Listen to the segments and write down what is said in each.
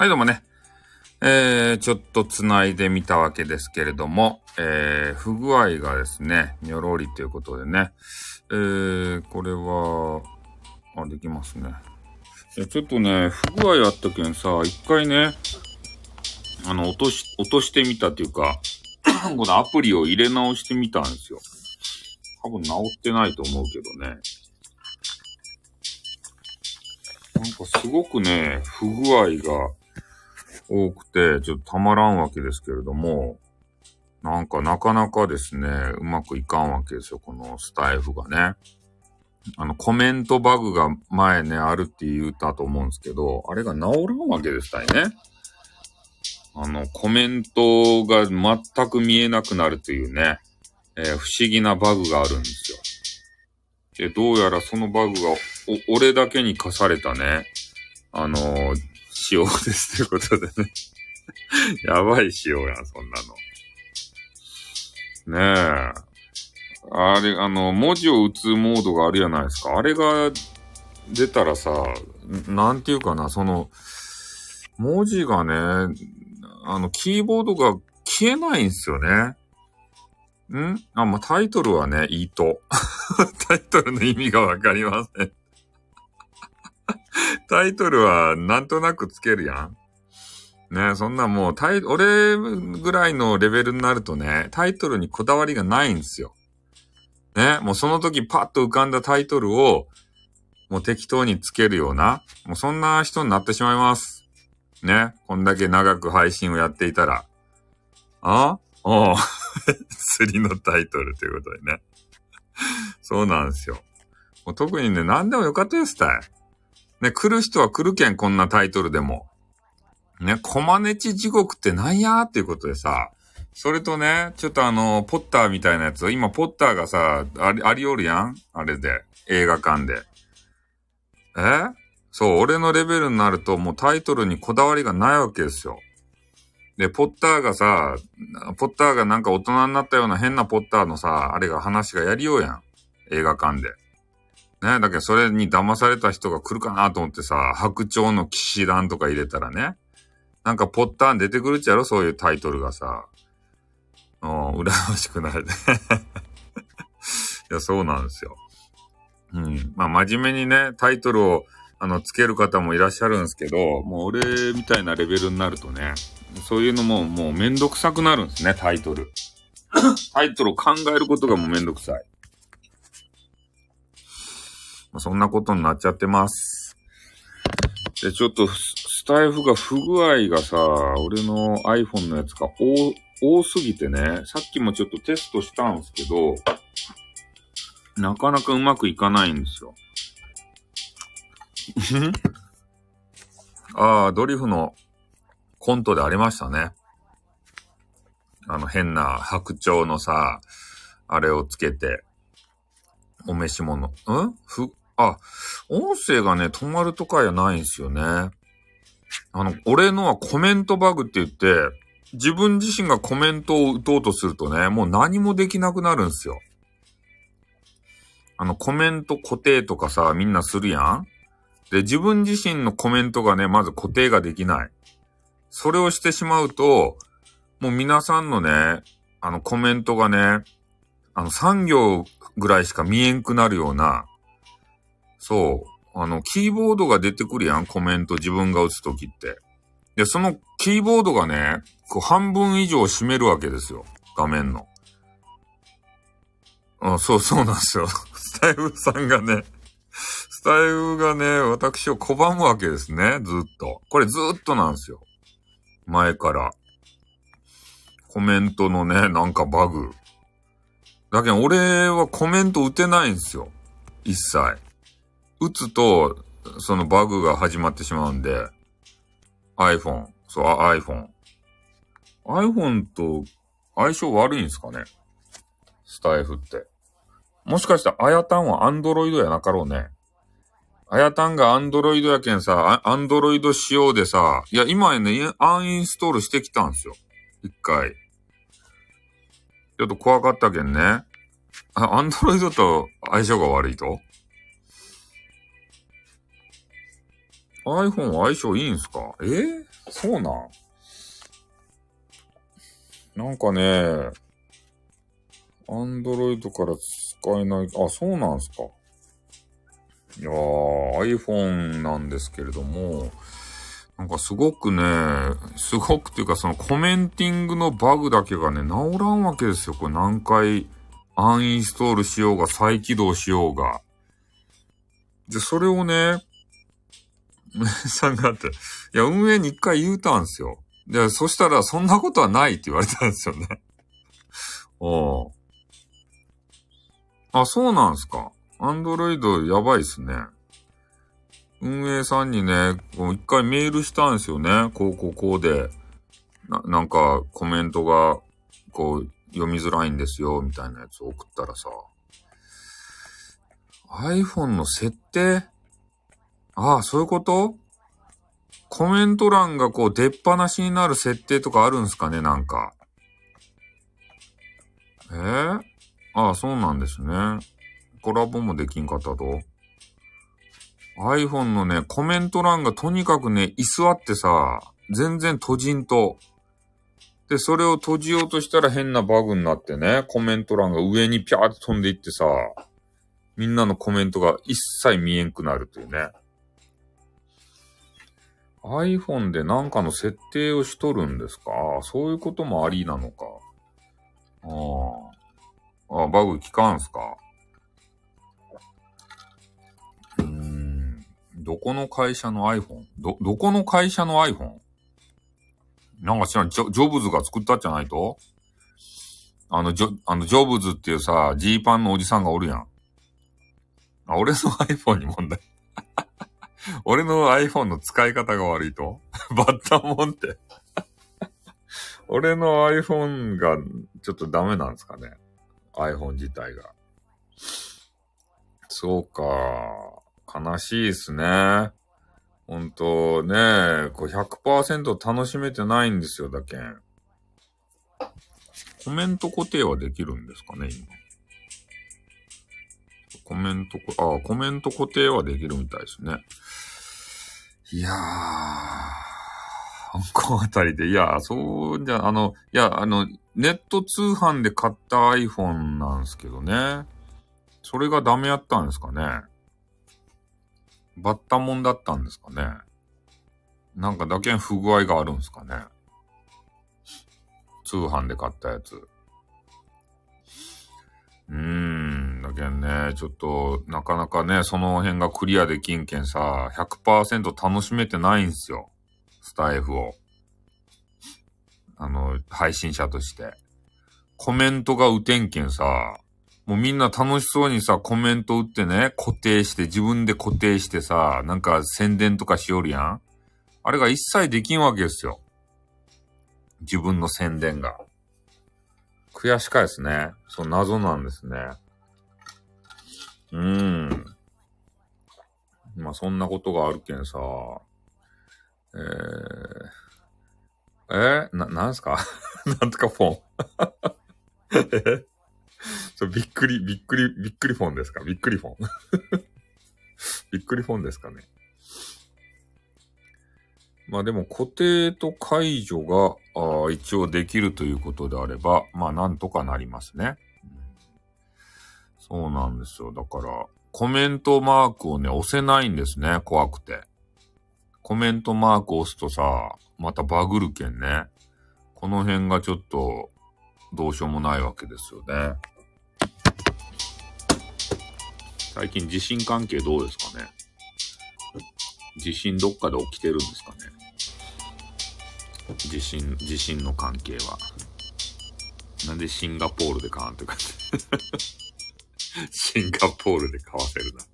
はい、どうもね。えー、ちょっと繋いでみたわけですけれども、えー、不具合がですね、にょろりということでね。えー、これは、あ、できますね。ちょっとね、不具合あったけんさ、一回ね、あの、落とし、落としてみたっていうか、このアプリを入れ直してみたんですよ。多分治ってないと思うけどね。なんかすごくね、不具合が多くて、ちょっとたまらんわけですけれども、なんかなかなかですね、うまくいかんわけですよ、このスタイフがね。あの、コメントバグが前ね、あるって言ったと思うんですけど、あれが治らんわけですたいね。あの、コメントが全く見えなくなるというね、えー、不思議なバグがあるんですよ。で、どうやらそのバグが、お、俺だけに課されたね、あのー、仕様ですということでね やばい仕様やん、そんなの。ねえ。あれ、あの、文字を打つモードがあるじゃないですか。あれが出たらさ、なんていうかな、その、文字がね、あの、キーボードが消えないんすよね。ん？あ、まあ、タイトルはね、いいと。タイトルの意味がわかりません タイトルはなんとなくつけるやん。ねそんなもう、タイ、俺ぐらいのレベルになるとね、タイトルにこだわりがないんですよ。ね、もうその時パッと浮かんだタイトルを、もう適当につけるような、もうそんな人になってしまいます。ね、こんだけ長く配信をやっていたら。あおう。釣りのタイトルということでね。そうなんですよ。もう特にね、何でもよかったですたい。ね、来る人は来るけん、こんなタイトルでも。ね、コマネチ地獄ってなんやっていうことでさ、それとね、ちょっとあの、ポッターみたいなやつ、今ポッターがさ、あり、ありおるやんあれで。映画館で。え？そう、俺のレベルになるともうタイトルにこだわりがないわけですよ。で、ポッターがさ、ポッターがなんか大人になったような変なポッターのさ、あれが話がやりようやん。映画館で。ね、だけどそれに騙された人が来るかなと思ってさ、白鳥の騎士団とか入れたらね、なんかポッターン出てくるっちゃろ？そういうタイトルがさ。うん、羨ましくない。いや、そうなんですよ。うん。まあ、真面目にね、タイトルを、あの、つける方もいらっしゃるんですけど、もう俺みたいなレベルになるとね、そういうのももうめんどくさくなるんですね、タイトル。タイトルを考えることがもうめんどくさい。まあ、そんなことになっちゃってます。で、ちょっと、スタイフが不具合がさ、俺の iPhone のやつが多、多すぎてね、さっきもちょっとテストしたんですけど、なかなかうまくいかないんですよ。ああ、ドリフのコントでありましたね。あの変な白鳥のさ、あれをつけて、お召し物。ん？ふ、あ、音声がね、止まるとかやないんすよね。あの、俺のはコメントバグって言って、自分自身がコメントを打とうとするとね、もう何もできなくなるんすよ。あの、コメント固定とかさ、みんなするやんで、自分自身のコメントがね、まず固定ができない。それをしてしまうと、もう皆さんのね、あのコメントがね、あの3行ぐらいしか見えんくなるような、そう。あの、キーボードが出てくるやん、コメント自分が打つときって。で、そのキーボードがね、こう半分以上占めるわけですよ。画面の。あそうそうなんですよ。スタイフさんがね、スタイフがね、私を拒むわけですね。ずっと。これずっとなんですよ。前から。コメントのね、なんかバグ。だけど俺はコメント打てないんですよ。一切。打つと、そのバグが始まってしまうんで、iPhone。そう、iPhone。iPhone と相性悪いんですかね？スタイフって。もしかしたら、あやたんはアンドロイドやなかろうね。あやたんがアンドロイドやけんさ、アンドロイド仕様でさ、いや、今ね、アンインストールしてきたんですよ。一回。ちょっと怖かったけんね。あ、アンドロイドと相性が悪いと？iPhone 相性いいんすか？え？ー、そうなん？なんかね、アンドロイドから使えない、あ、そうなんすか。いやー、iPhone なんですけれども、なんかすごくね、すごくっていうかそのコメンティングのバグだけがね、治らんわけですよ。これ何回アンインストールしようが再起動しようが。で、それをね、さんがあって、いや、運営に一回言うたんすよ。で、そしたら、そんなことはないって言われたんですよね。おうあ、そうなんすか。アンドロイドやばいっすね。運営さんにね、一回メールしたんですよね。こうこうこうで。な、なんかコメントが、こう、読みづらいんですよ、みたいなやつ送ったらさ。iPhone の設定ああ、そういうこと？コメント欄がこう出っ放しになる設定とかあるんすかねなんか。えー、ああ、そうなんですね。コラボもできんかったと。iPhone のね、コメント欄がとにかくね、居座ってさ、全然閉じんと。で、それを閉じようとしたら変なバグになってね、コメント欄が上にピャーって飛んでいってさ、みんなのコメントが一切見えんくなるというね。iPhone でなんかの設定をしとるんですか？そういうこともありなのか。ああ。あバグ効かんすか？うーん。どこの会社の iPhone? ど、どこの会社の iPhone? なんか知らん、ジョジョブズが作ったんじゃないと？あの、ジョ、あの、ジョブズっていうさ、ジーパンのおじさんがおるやん。あ、俺の iPhone に問題俺の iPhone の使い方が悪いと？バッタモンって 俺の iPhone がちょっとダメなんですかね ?iPhone 自体が。そうか。悲しいっすね。ほんとね、こう100%楽しめてないんですよ、だけん。コメント固定はできるんですかね、今？コメント、あコメント固定はできるみたいですね。いやー、香港あたりで、いや、そうじゃ、あの、いや、あの、ネット通販で買った iPhone なんですけどね。それがダメやったんですかね。バッタモンだったんですかね。なんかだけ不具合があるんですかね。通販で買ったやつ。うーん、けどね、ちょっと、なかなかね、その辺がクリアできんけんさ、100%楽しめてないんすよ。スタイフを。あの、配信者として。コメントが打てんけんさ、もうみんな楽しそうにさ、コメント打ってね、固定して、自分で固定してさ、なんか宣伝とかしよるやんあれが一切できんわけですよ。自分の宣伝が。悔しかですね。そう、謎なんですね。うーん。まあ、そんなことがあるけんさ。えー、えー、な、なんすか？なんとかフォン。そうびっくり、びっくり、びっくりフォンですか？びっくりフォン。びっくりフォンですかね？まあでも固定と解除があ一応できるということであれば、まあなんとかなりますね、そうなんですよ。だから、コメントマークをね、押せないんですね。怖くて。コメントマーク押すとさ、またバグるけんね。この辺がちょっと、どうしようもないわけですよね。最近地震関係どうですかね地震どっかで起きてるんですかね地震、地震の関係は。なんでシンガポールで買わんとかシンガポールで買わせるな。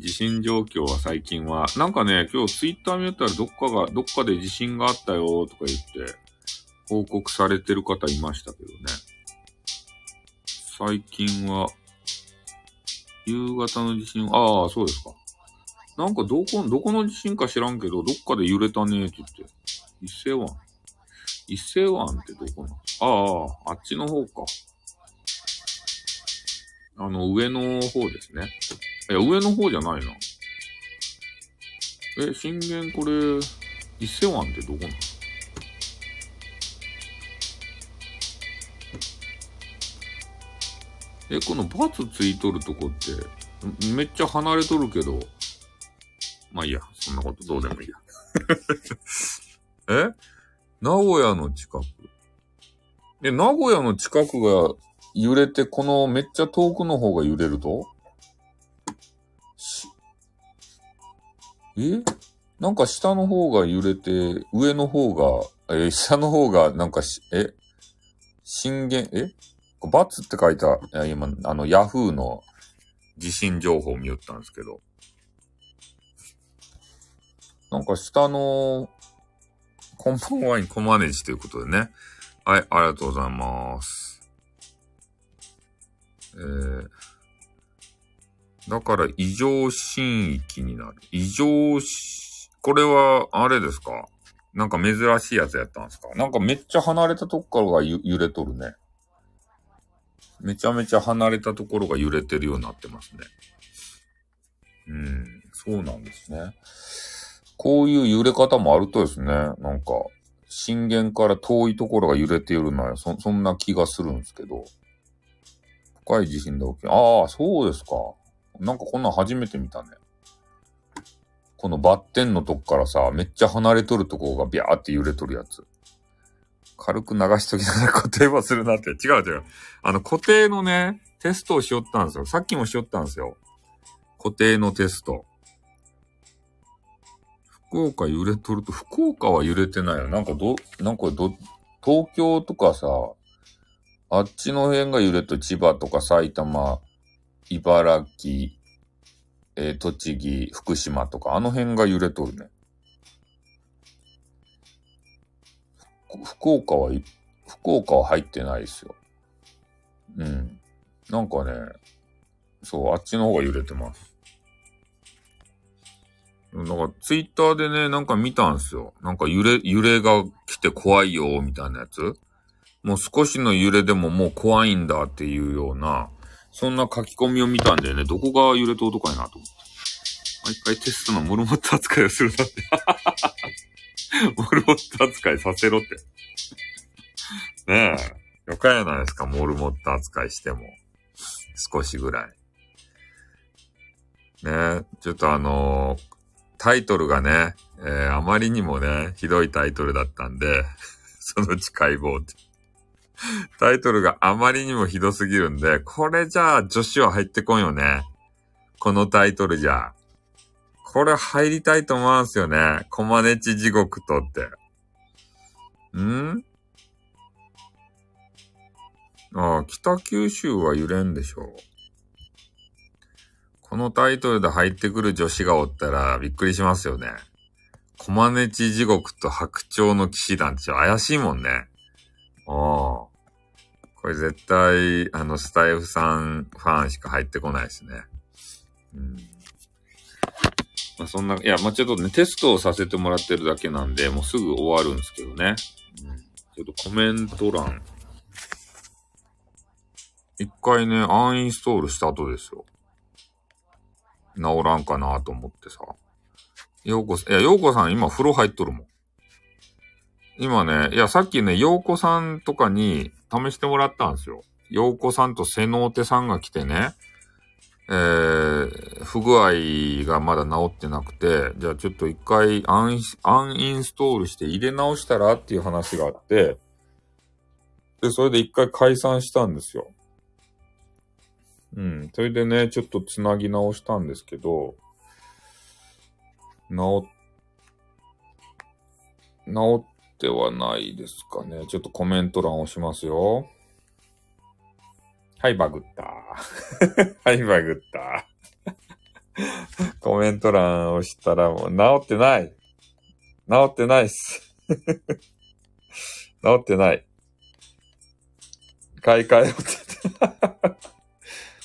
地震状況は最近は、なんかね、今日ツイッター見たらどっかが、どっかで地震があったよとか言って、報告されてる方いましたけどね。最近は、夕方の地震、ああ、そうですか。なんかどこ、どこの地震か知らんけど、どっかで揺れたねって言って。一斉湾。一斉湾ってどこなああ、あっちの方か。あの、上の方ですね。いや、上の方じゃないな。え、震源これ、伊勢湾ってどこなの？え、このバツついとるとこって、めっちゃ離れとるけど、まあいいや、そんなことどうでもいいや。え？名古屋の近く。え、名古屋の近くが揺れて、このめっちゃ遠くの方が揺れると？え？なんか下の方が揺れて、上の方が、え、下の方がなんかし、え？震源、え？バツって書いた、今、あの、ヤフーの地震情報を見よったんですけど。なんか下の、こんばんはにコマネジということでね。はい、ありがとうございます。えー、だから異常震域になる。異常し、これは、あれですか？なんか珍しいやつやったんですか？なんかめっちゃ離れたとこからが揺れとるね。めちゃめちゃ離れたところが揺れてるようになってますね。うん、そうなんですね。こういう揺れ方もあるとですね、なんか、震源から遠いところが揺れているのは、そ、そんな気がするんですけど。深い地震で起きる、ああ、そうですか。なんかこんなん初めて見たね。このバッテンのとこからさ、めっちゃ離れとるとこがビャーって揺れとるやつ。軽く流しときながら固定はするなって。違う違う。あの固定のね、テストをしよったんですよ。さっきもしよったんですよ。固定のテスト。福岡揺れとると、福岡は揺れてないよ。なんかど、なんかど、東京とかさ、あっちの辺が揺れと千葉とか埼玉、茨城、えー、栃木、福島とか、あの辺が揺れとるね。福岡は、福岡は入ってないですよ。うん。なんかね、そう、あっちの方が揺れてます。なんか、ツイッターでね、なんか見たんすよ。なんか揺れ、揺れが来て怖いよ、みたいなやつ。もう少しの揺れでももう怖いんだっていうような、そんな書き込みを見たんだよね。どこが揺れと男かいなと思って。毎回テストのモルモット扱いをするなって。モルモット扱いさせろって。ねえ。よかやないですか、モルモット扱いしても。少しぐらい。ねえ。ちょっとあのー、タイトルがね、えー、あまりにもね、ひどいタイトルだったんで、そのうち解剖って。タイトルがあまりにもひどすぎるんで、これじゃあ女子は入ってこんよね。このタイトルじゃ。これ入りたいと思うんすよね。コマネチ地獄とって。ん？ああ、北九州は揺れんでしょう。このタイトルで入ってくる女子がおったらびっくりしますよね。コマネチ地獄と白鳥の騎士団って怪しいもんね。ああ。これ絶対、あの、スタイフさんファンしか入ってこないですね。うん。まあ、そんな、いや、まあ、ちょっとね、テストをさせてもらってるだけなんで、もうすぐ終わるんですけどね。うん、ちょっとコメント欄。一回ね、アンインストールした後ですよ。治らんかなと思ってさ。ようこさん、いや、ようこさん今風呂入っとるもん。今ね、いや、さっきね、ようこさんとかに試してもらったんですよ。ようこさんと瀬能手さんが来てね、えー、不具合がまだ治ってなくて、じゃあちょっと一回アンアンインストールして入れ直したらっていう話があって、で、それで一回解散したんですよ。うん。それでね、ちょっとつなぎ直したんですけど、治、治ってはないですかね。ちょっとコメント欄押しますよ。はい、バグった。はい、バグった。コメント欄押したらもう治ってない。治ってないっす。治ってない。買い替えようって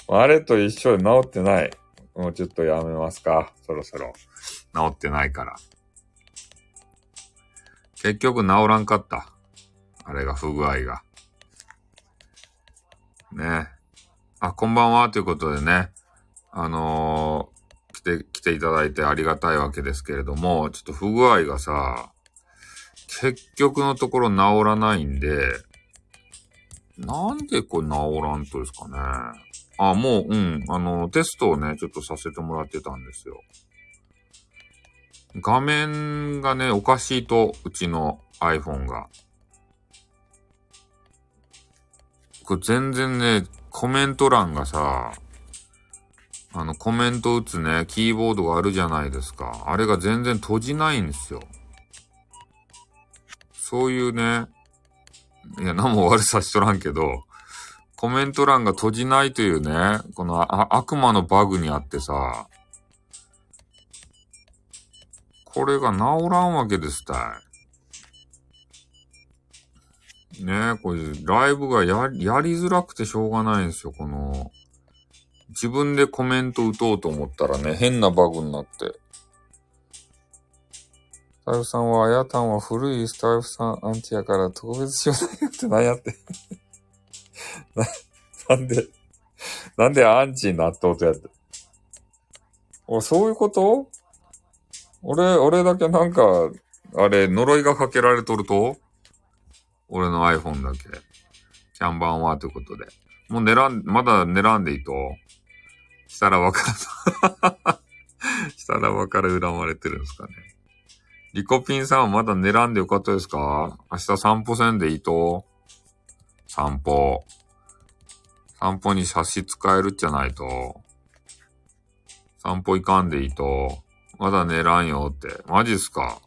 あれと一緒で治ってない。もうちょっとやめますか。そろそろ。治ってないから。結局治らんかった。あれが不具合が。ね。あ、こんばんはということでね。あのー、て、来ていただいてありがたいわけですけれども、ちょっと不具合がさ、結局のところ治らないんで、なんでこれ治らんとですかね。あ、もう、うん、あの、テストをね、ちょっとさせてもらってたんですよ。画面がね、おかしいと、うちの iPhone が。これ全然ね、コメント欄がさ、あの、コメント打つね、キーボードがあるじゃないですか。あれが全然閉じないんですよ。そういうね、いや、何も悪さしとらんけど、コメント欄が閉じないというね、この悪魔のバグにあってさ、これが治らんわけですたい。ねえ、これ、ライブがや、やりづらくてしょうがないんですよ、この、自分でコメント打とうと思ったらね、変なバグになって。スタイフさんは、あやたんは古いスタイフさんアンチやから特別しようないよって何やってな、なんで、なんでアンチになったことやって。お、そういうこと？俺、俺だけなんか、あれ、呪いがかけられとると？俺の iPhone だけ。キャンバンはということで。もう狙ん、まだ狙んでいいとしたらわかる。したらわかる恨まれてるんですかね。リコピンさんはまだ狙んでよかったですか？明日散歩せんでいいと散歩。散歩に差し使えるじゃないと。散歩行かんでいいと。まだ寝らんよって。マジっすか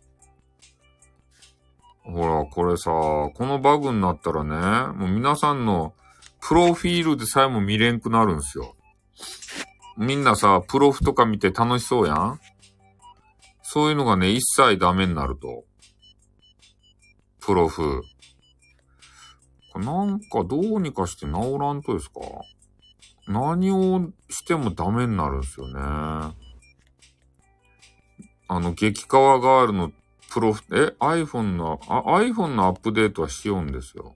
ほら、これさ、このバグになったらね、もう皆さんのプロフィールでさえも見れんくなるんすよ。みんなさ、プロフとか見て楽しそうやんそういうのがね、一切ダメになると。プロフ。なんかどうにかして治らんとですか？何をしてもダメになるんですよね。あの、激川ガールのプロフ、え、iPhone の、あ、iPhone のアップデートはしようんですよ。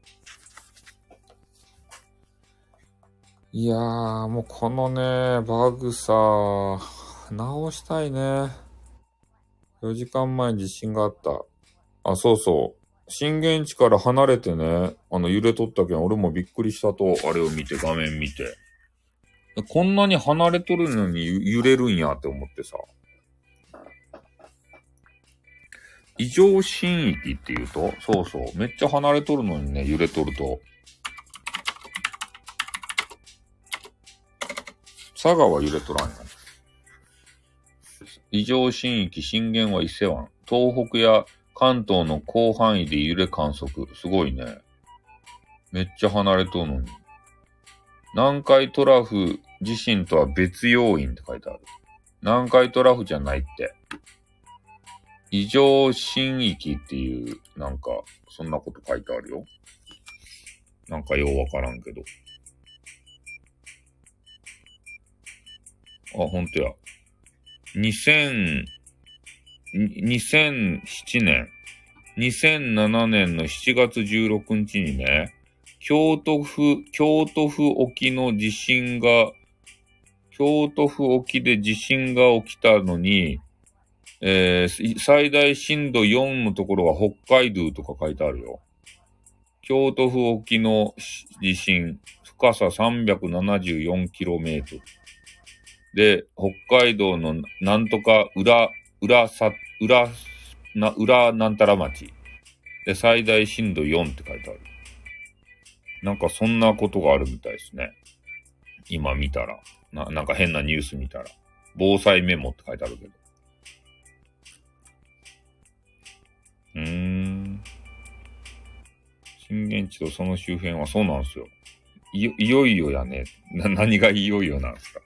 いやー、もうこのね、バグさ、直したいね。4時間前に地震があった。あ、そうそう。震源地から離れてね、あの揺れとったけん、俺もびっくりしたと、あれを見て、画面見て。こんなに離れとるのに揺れるんやって思ってさ。異常震域って言うとそうそう。めっちゃ離れとるのにね、揺れとると。佐賀は揺れとらんよ。異常震域震源は伊勢湾。東北や関東の広範囲で揺れ観測。すごいね。めっちゃ離れとるのに。南海トラフ地震とは別要因って書いてある。南海トラフじゃないって。異常震域っていう、なんか、そんなこと書いてあるよ。なんかようわからんけど。あ、ほんとや。2000、2007年、2007年の7月16日にね、京都府、京都府沖の地震が、京都府沖で地震が起きたのに、えー、最大震度4のところは北海道とか書いてあるよ。京都府沖の地震、深さ 374km。で、北海道のなんとか裏、裏さ、裏、な、裏なんたら町。で、最大震度4って書いてある。なんかそんなことがあるみたいですね。今見たら。な、なんか変なニュース見たら。防災メモって書いてあるけど。うーん。震源地とその周辺はそうなんですよ。い、いよいよやね。な、何がいよいよなんですか？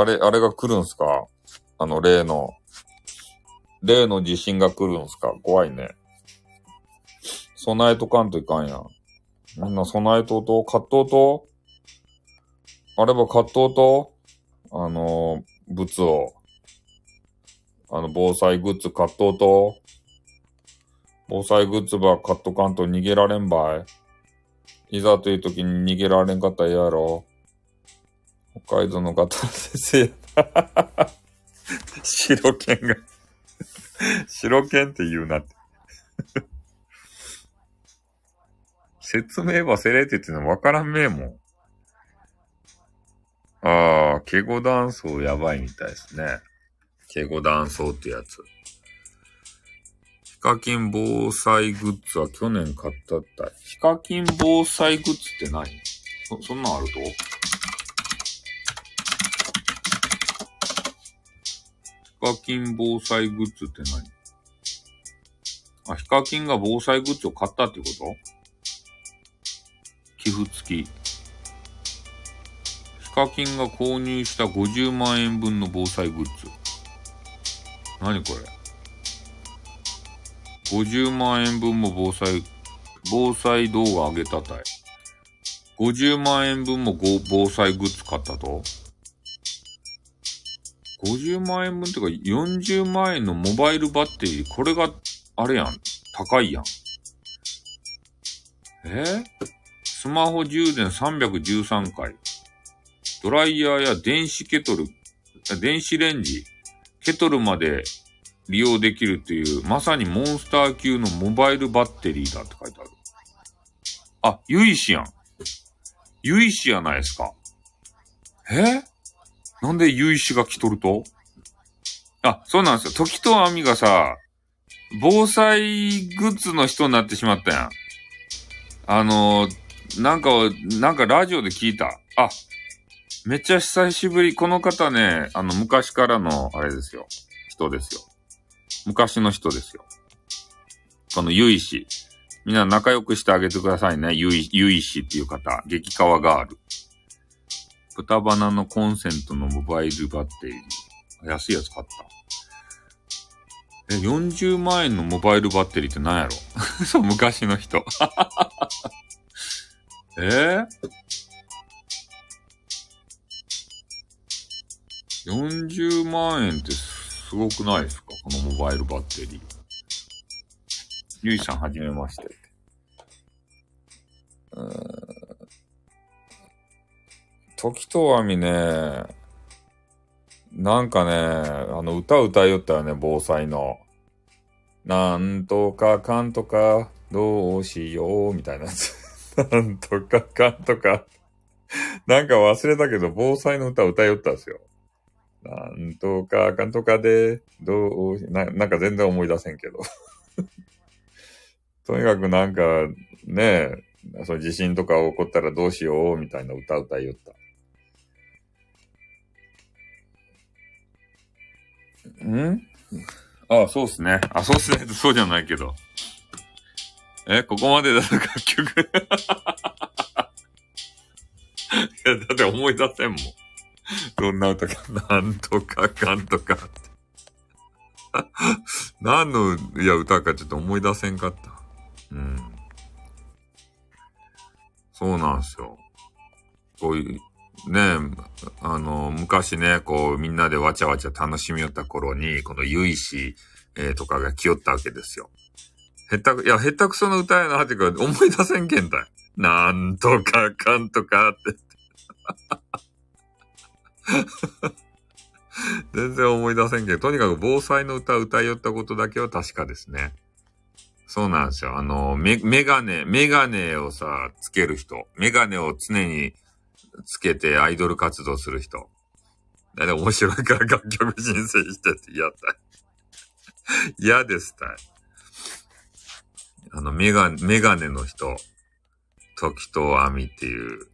あれ、あれが来るんすか？あの、例の、例の地震が来るんすか？怖いね。備えとかんといかんやん。みんな備えとうと、葛藤と、あれば葛藤と、あの、物を、あの、防災グッズ葛藤と、防災グッズば買っとかんと逃げられんばい？いざという時に逃げられんかったら嫌やろ？北海道の方先生。白剣が白剣って言うなって。説明はせれてってのわからんめえもん。ああ、ケゴ断層やばいみたいですね。ケゴ断層ってやつ。ヒカキン防災グッズは去年買ったった。ヒカキン防災グッズって何？そ、そんなんあると？ヒカキン防災グッズって何？あ、ヒカキンが防災グッズを買ったってこと？寄付付き。ヒカキンが購入した50万円分の防災グッズ。何これ ?50 万円分も防災、防災動画上げたたい。50万円分も防災グッズ買ったと？?50 万円分ってか40万円のモバイルバッテリー、これが、あれやん。高いやん。え？スマホ充電313回。ドライヤーや電子ケトル、電子レンジ、ケトルまで利用できるっていう、まさにモンスター級のモバイルバッテリーだって書いてある。あ、ユイシやん。ユイシやないですか。え？なんでユイシが来とると？あ、そうなんですよ。時と網がさ、防災グッズの人になってしまったやん。あの、なんか、なんかラジオで聞いた。あ、めっちゃ久しぶり。この方ね、あの、昔からの、あれですよ。人ですよ。昔の人ですよ。このゆいし。みんな仲良くしてあげてくださいね。ゆい、ゆいしっていう方。激川ガール。豚バナのコンセントのモバイルバッテリー。安いやつ買った。え、40万円のモバイルバッテリーって何やろ？そう、昔の人。え？ー、40万円ってすごくないですか？このモバイルバッテリー。ゆいさんはじめまして。うん。時とあみね、なんかね、あの歌歌いよったよね、防災の。なんとかかんとか、どうしよう、みたいなやつ。なんとかかんとか。なんか忘れたけど、防災の歌歌いよったんですよ。なんとかかんとかで、どうな、なんか全然思い出せんけど。とにかくなんか、ねえ、その地震とか起こったらどうしようみたいな歌歌いよった。ん？ああ、そうっすね。あ、そうっすね。そうじゃないけど。え、ここまでだと楽曲 いや、だって思い出せんもん。どんな歌か、なんとかかんとかって。何の、いや、歌かちょっと思い出せんかった。うん。そうなんですよ。こういう、ねえあの、昔ね、こう、みんなでわちゃわちゃ楽しみよった頃に、この結石、えー、とかが来よったわけですよ。へったく、いや、へったくその歌やなってか、思い出せんけんだい。なんとかかんとかって。全然思い出せんけど、とにかく防災の歌を歌いよったことだけは確かですね。そうなんですよ。あの、メ、メガネ、メガネをさ、つける人。メガネを常につけてアイドル活動する人。だって面白いから楽曲申請してって嫌だ。嫌ですたい。あの、メガネ、メガネの人。時とアミっていう、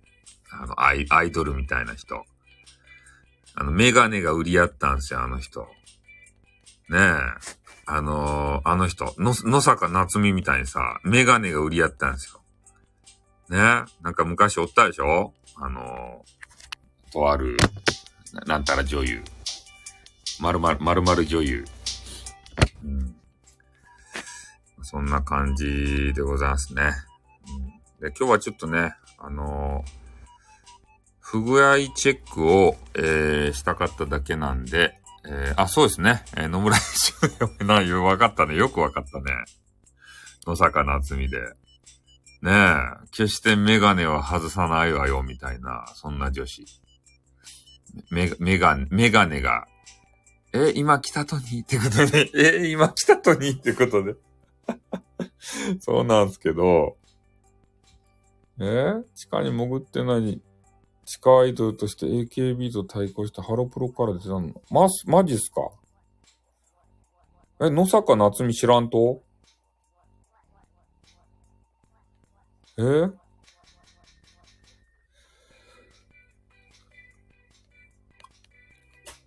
あの、アイ、アイドルみたいな人。あの、メガネが売り合ったんですよ、あの人。ねえ。あのー、あの人、の、野坂夏美みたいにさ、メガネが売り合ったんですよ。ねえ。なんか昔おったでしょ？あの、とある、なんたら女優。まるまる、まるまる女優。うん。そんな感じでございますね。うん、で今日はちょっとね、あの不具合チェックを、えー、したかっただけなんで、えー、あ、そうですね。えー、野村一緒な、わかったね。よくわかったね。野坂夏美で。ねえ、決してメガネは外さないわよ、みたいな、そんな女子。メガメガネ、メガネが、え、今来たとにってことで、え、今来たとにってことで。そうなんすけど、え地下に潜ってない地下アイドルとして AKB と対抗してハロプロから出たの？ま、マジっすか？え、野坂夏美知らんと？え？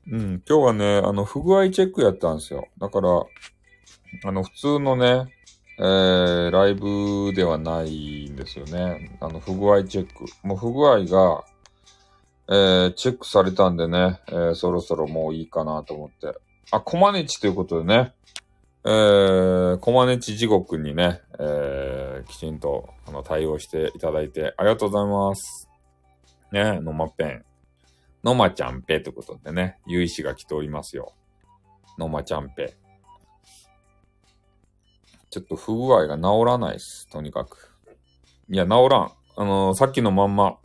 うん、今日はね、あの、不具合チェックやったんですよ。だから、あの、普通のね、えー、ライブではないんですよね。あの、不具合チェック。もう不具合が、えー、チェックされたんでね、えー、そろそろもういいかなと思って。あ、コマネチということでね、えー、コマネチ地獄にね、えー、きちんと、あの、対応していただいてありがとうございます。ね、のまペン。のまちゃんぺということでね、ゆいしが来ておりますよ。のまちゃんぺ。ちょっと不具合が治らないです。とにかく。いや、治らん。あのー、さっきのまんま。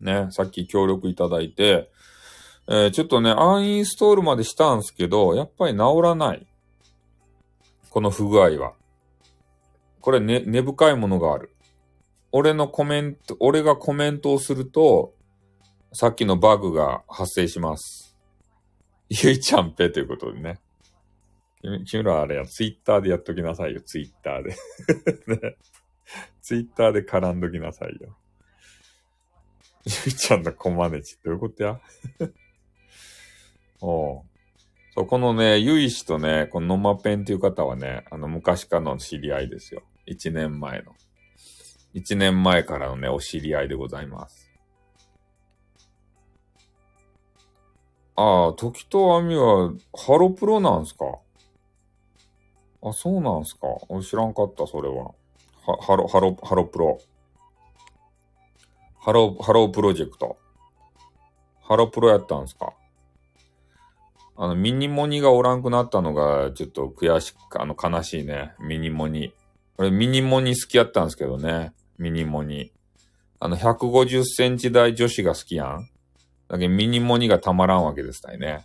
ね、さっき協力いただいて、えー、ちょっとね、アンインストールまでしたんすけど、やっぱり治らない。この不具合は。これね、根深いものがある。俺のコメント、俺がコメントをすると、さっきのバグが発生します。ゆいちゃんぺということでね。君らあれや、ツイッターでやっときなさいよ、ツイッターで。ね。ツイッターで絡んどきなさいよ。ゆいちゃんのコマネチどういうことや？おう。そう、このね、ゆいしとね、こののまペンっていう方はね、あの、昔からの知り合いですよ。一年前の。一年前からのね、お知り合いでございます。ああ、時とあみは、ハロプロなんすか？あ、そうなんすか知らんかった、それは。は、ハロ、ハロ、ハロプロ。ハロ、ハロープロジェクト。ハロプロやったんすか？あの、ミニモニがおらんくなったのが、ちょっと悔しく、あの、悲しいね。ミニモニ。俺、ミニモニ好きやったんですけどね。ミニモニ。あの、150センチ台女子が好きやん。だけどミニモニがたまらんわけですたいね。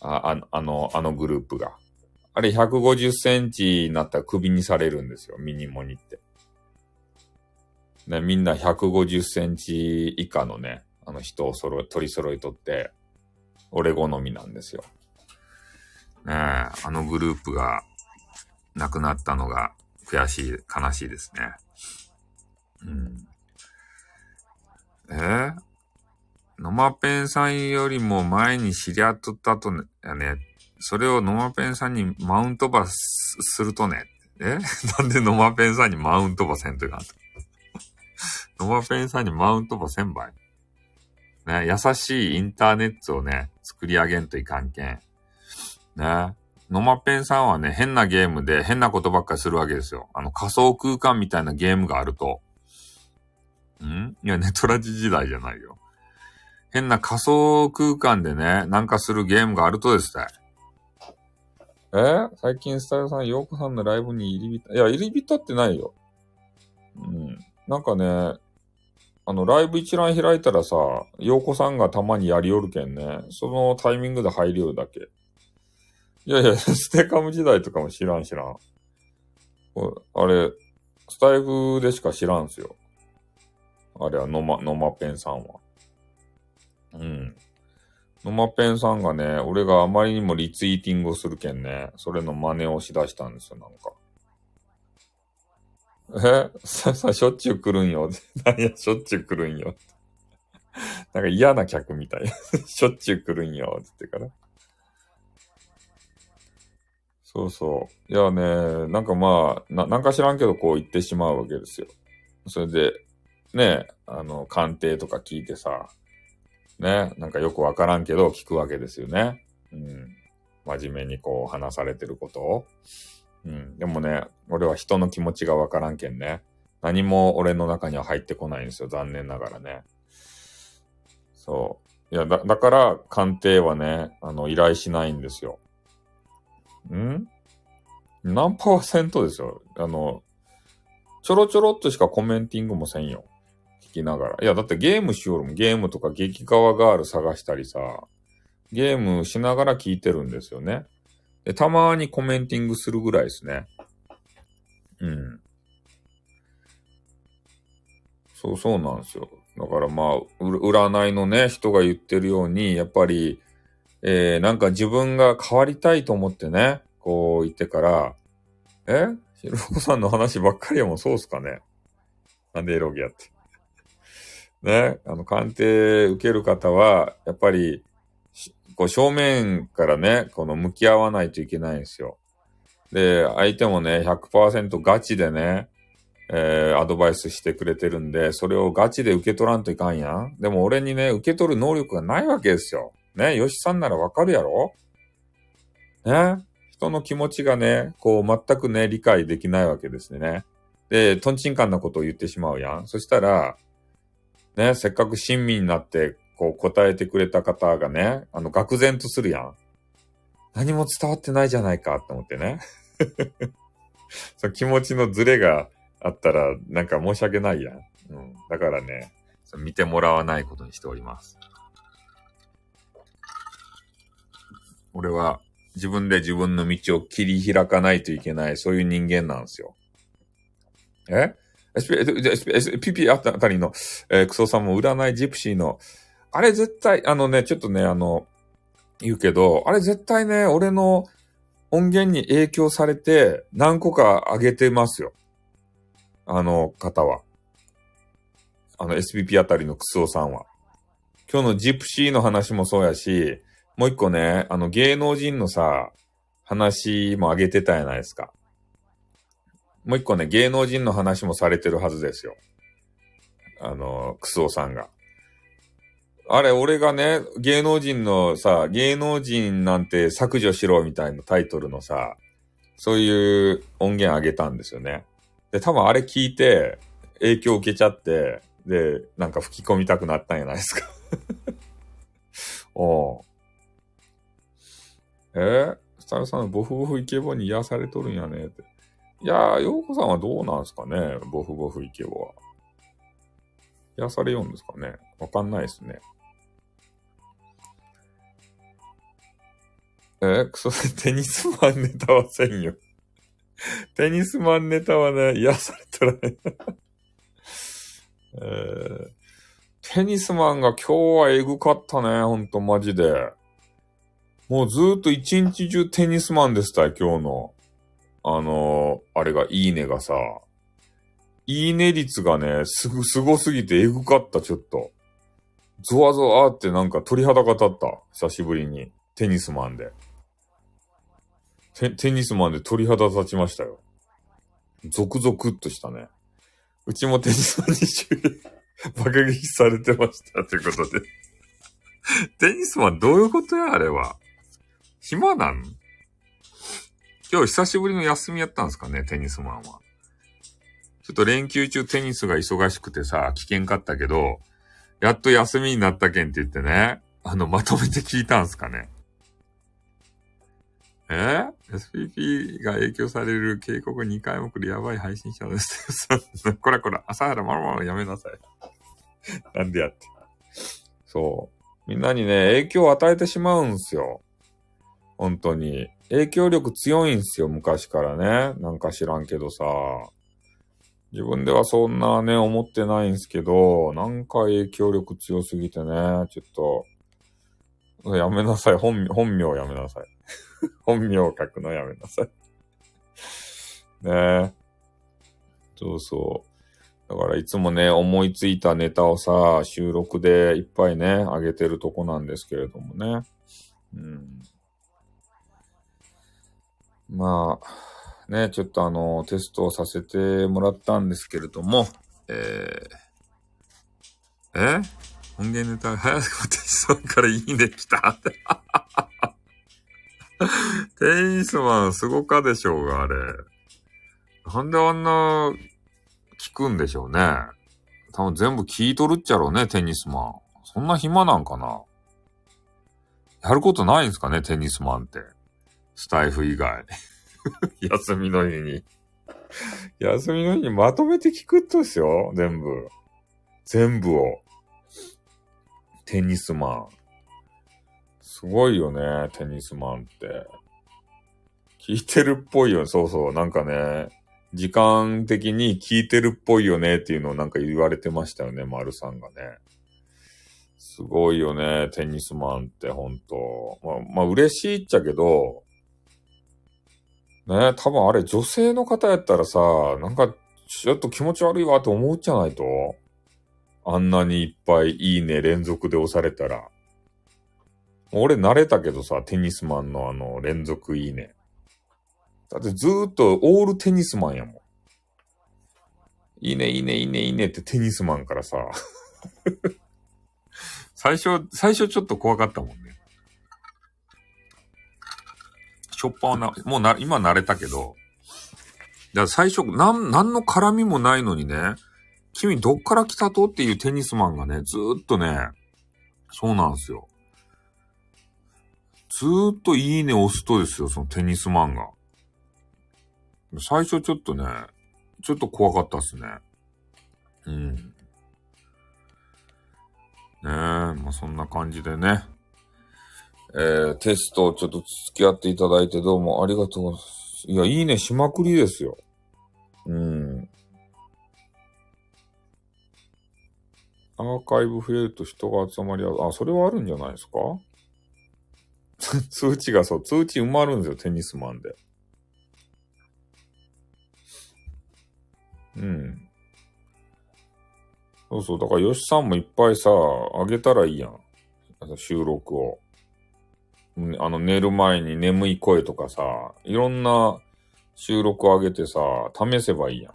あ、ああの、あのグループが。あれ150センチになったらクビにされるんですよ、ミニモニって。ね、みんな150センチ以下のね、あの人を揃取り揃えとって、俺好みなんですよ。ねえ、あのグループが亡くなったのが悔しい、悲しいですね。うん。え？ー、ノマペンさんよりも前に知り合っとったとね、ね、それをノマペンさんにマウントバスするとね、え？なんでノマペンさんにマウントバせんといかんと。ノマペンさんにマウントバせんばい？ね、優しいインターネットをね、作り上げんといかんけん。ね。ノマペンさんはね、変なゲームで変なことばっかりするわけですよ。あの仮想空間みたいなゲームがあると。ん？いや、ネトラジ時代じゃないよ。変な仮想空間でね、なんかするゲームがあるとですね。え？最近スタイルさん、ヨーコさんのライブに入り浸、いや、入り浸ってないよ。うん。なんかね、あの、ライブ一覧開いたらさ、ヨーコさんがたまにやりよるけんね、そのタイミングで入りよるだけ。いやいや、ステカム時代とかも知らん知らん。あれ、スタイフでしか知らんすよ。あれはノマ、ノマペンさんは。うん。ノマペンさんがね、俺があまりにもリツイーティングをするけんね、それの真似をしだしたんですよ、なんか。え？さ、さ、しょっちゅう来るんよ。何や、しょっちゅう来るんよ。なんか嫌な客みたい。しょっちゅう来るんよ。つってから。そうそう。いやね、なんかまあ、な、なんか知らんけどこう言ってしまうわけですよ。それで、ね、あの、鑑定とか聞いてさ、ね、なんかよくわからんけど聞くわけですよね。うん。真面目にこう話されてることを。うん。でもね、俺は人の気持ちがわからんけんね。何も俺の中には入ってこないんですよ。残念ながらね。そう。いや、だ、だから、鑑定はね、あの、依頼しないんですよ。ん？何パーセントですよ。あの、ちょろちょろっとしかコメンティングもせんよ。聞きながら。いや、だってゲームしよるも。ゲームとか激川ガール探したりさ、ゲームしながら聞いてるんですよね。で、たまにコメンティングするぐらいですね。うん。そうそうなんですよ。だからまあ、占いのね、人が言ってるように、やっぱり、えー、なんか自分が変わりたいと思ってね、こう言ってから、え？ひろこさんの話ばっかりやもん、そうっすかね。なんでエロギアって。ね、あの、鑑定受ける方は、やっぱり、こう正面からね、この向き合わないといけないんですよ。で、相手もね、100%ガチでね、えー、アドバイスしてくれてるんで、それをガチで受け取らんといかんやん。でも俺にね、受け取る能力がないわけですよ。ね、よしさんならわかるやろ？ね、人の気持ちがね、こう全くね、理解できないわけですね。で、トンチンカンなことを言ってしまうやん。そしたら、ね、せっかく親身になって、こう答えてくれた方がね、あの、愕然とするやん。何も伝わってないじゃないかって思ってね。その気持ちのズレがあったら、なんか申し訳ないやん。うん。だからね、見てもらわないことにしております。俺は自分で自分の道を切り開かないといけない、そういう人間なんですよ。え ?SP、PP あたりの、えー、クソさんも占いジプシーの、あれ絶対、あのね、ちょっとね、あの、言うけど、あれ絶対ね、俺の音源に影響されて何個か上げてますよ。あの方は。あの SPP あたりのクソさんは。今日のジプシーの話もそうやし、もう一個ね、あの芸能人のさ、話も上げてたやないですか。もう一個ね、芸能人の話もされてるはずですよ。あの、クソさんが。あれ、俺がね、芸能人のさ、芸能人なんて削除しろみたいなタイトルのさ、そういう音源あげたんですよね。で、多分あれ聞いて、影響受けちゃって、で、なんか吹き込みたくなったんやないですか おえ？ー、スタイルさんボフボフイケボに癒されとるんやねって。いやー、ヨーコさんはどうなんすかね？ボフボフイケボは。癒されようんですかね？わかんないですね。え、クソ、テニスマンネタはせんよ。テニスマンネタはね、癒されたらねえー、テニスマンが今日はエグかったね、ほんとマジで。もうずーっと一日中テニスマンでしたよ、今日の。あのー、あれが、いいねがさ。いいね率がね、すぐ、すごすぎてエグかった、ちょっと。ゾワゾワってなんか鳥肌が立った。久しぶりに。テニスマンで。テテニスマンで鳥肌立ちましたよ。ゾクゾクっとしたね。うちもテニスマンに、爆撃されてましたということで。テニスマンどういうことやあれは。暇なん？今日久しぶりの休みやったんですかね、テニスマンは。ちょっと連休中テニスが忙しくてさ、危険かったけど、やっと休みになったけんって言ってね、あの、まとめて聞いたんすかね。え ?SPP が影響される警告2回も来るやばい配信者です。こらこら、朝原まるまるやめなさい。なんでやって。そう。みんなにね、影響を与えてしまうんすよ。本当に。影響力強いんすよ、昔からね。なんか知らんけどさ。自分ではそんなね、思ってないんすけど、なんか影響力強すぎてね、ちょっと、やめなさい。本、本名やめなさい。本名を書くのやめなさい。ねえ。そうそう。だからいつもね、思いついたネタをさ、収録でいっぱいね、あげてるとこなんですけれどもね。うん。まあ、ね、ちょっとあの、テストをさせてもらったんですけれども、えー、え？音源ネタ、早くテストからいいね来たテニスマンすごかでしょうが、あれ。なんであんな、聞くんでしょうね。多分全部聞いとるっちゃろうね、テニスマン。そんな暇なんかなやることないんすかね、テニスマンって。スタイフ以外。休みの日に。休みの日にまとめて聞くとですよ、全部。全部を。テニスマン。すごいよね、テニスマンって。聞いてるっぽいよね。そうそう。なんかね、時間的に聞いてるっぽいよねっていうのをなんか言われてましたよね、丸さんがね。すごいよね、テニスマンってほんと。まあ、まあ嬉しいっちゃけど、ね、多分あれ女性の方やったらさ、なんかちょっと気持ち悪いわって思うじゃないとあんなにいっぱいいいね連続で押されたら。俺慣れたけどさ、テニスマンのあの連続いいね。だってずーっとオールテニスマンやもん。いいね、いいね、いいね、いいねってテニスマンからさ。最初、最初ちょっと怖かったもんね。しょっぱな、もうな、今慣れたけど、だから最初、なん、なんの絡みもないのにね、君どっから来たと？っていうテニスマンがね、ずーっとね、そうなんですよ。ずーっといいね押すとですよ、そのテニスマンが。最初ちょっとね、ちょっと怖かったっすね。うん。ねえ、まあそんな感じでね。えー、テストちょっと付き合っていただいてどうもありがとうございます。いや、いいねしまくりですよ。うん。アーカイブ増えると人が集まり合う。あ、それはあるんじゃないですか？通知がそう、通知埋まるんですよ、テニスマンで。うん。そうそう。だから、ヨシさんもいっぱいさ、あげたらいいやん。収録を。あの、寝る前に眠い声とかさ、いろんな収録を上げてさ、試せばいいやん。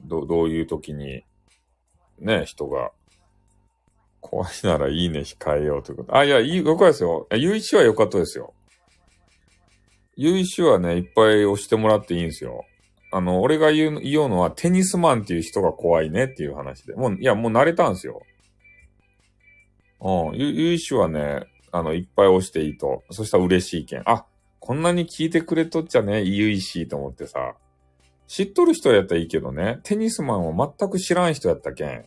ど、どういう時に、ね、人が、怖いならいいね控えようということ。あ、いや、いい、よかですよ。ゆいしは良かったですよ。ゆいしはね、いっぱい押してもらっていいんですよ。あの、俺が言う、言うのはテニスマンっていう人が怖いねっていう話で。もう、いや、もう慣れたんですよ。うん。ゆ、ゆいしはね、あの、いっぱい押していいと。そしたら嬉しいけん。あ、こんなに聞いてくれとっちゃね、ゆいしいと思ってさ。知っとる人やったらいいけどね、テニスマンを全く知らん人やったけん。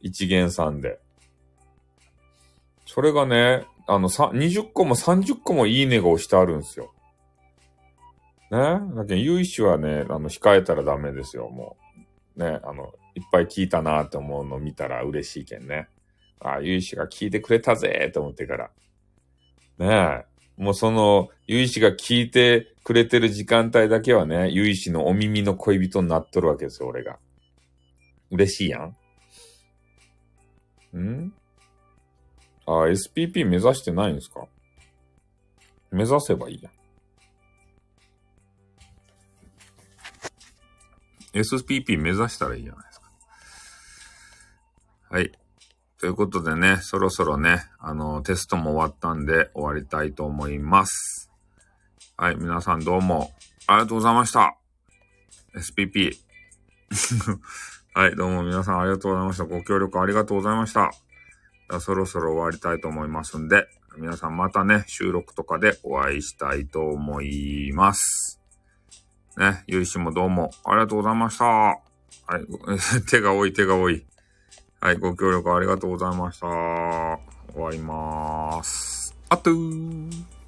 一元さんで。それがね、あの、さ、20個も30個もいいねが押してあるんですよ。ね？だけど、ゆいしはね、あの、控えたらダメですよ、もう。ね、あの、いっぱい聞いたなって思うの見たら嬉しいけんね。ああ、ゆいしが聞いてくれたぜと思ってから。ね？え。もうその、ゆいしが聞いてくれてる時間帯だけはね、ゆいしのお耳の恋人になっとるわけですよ、俺が。嬉しいやんん？あ、SPP 目指してないんですか？目指せばいいや。SPP 目指したらいいじゃないですか。はい。ということでね、そろそろね、あの、テストも終わったんで終わりたいと思います。はい、皆さんどうもありがとうございました。SPP。はい、どうも皆さんありがとうございました。ご協力ありがとうございました。そろそろ終わりたいと思いますんで、皆さんまたね、収録とかでお会いしたいと思います。ね、ゆいしもどうもありがとうございました。はい、手が多い手が多い。はい、ご協力ありがとうございました。終わりまーす。あっとー。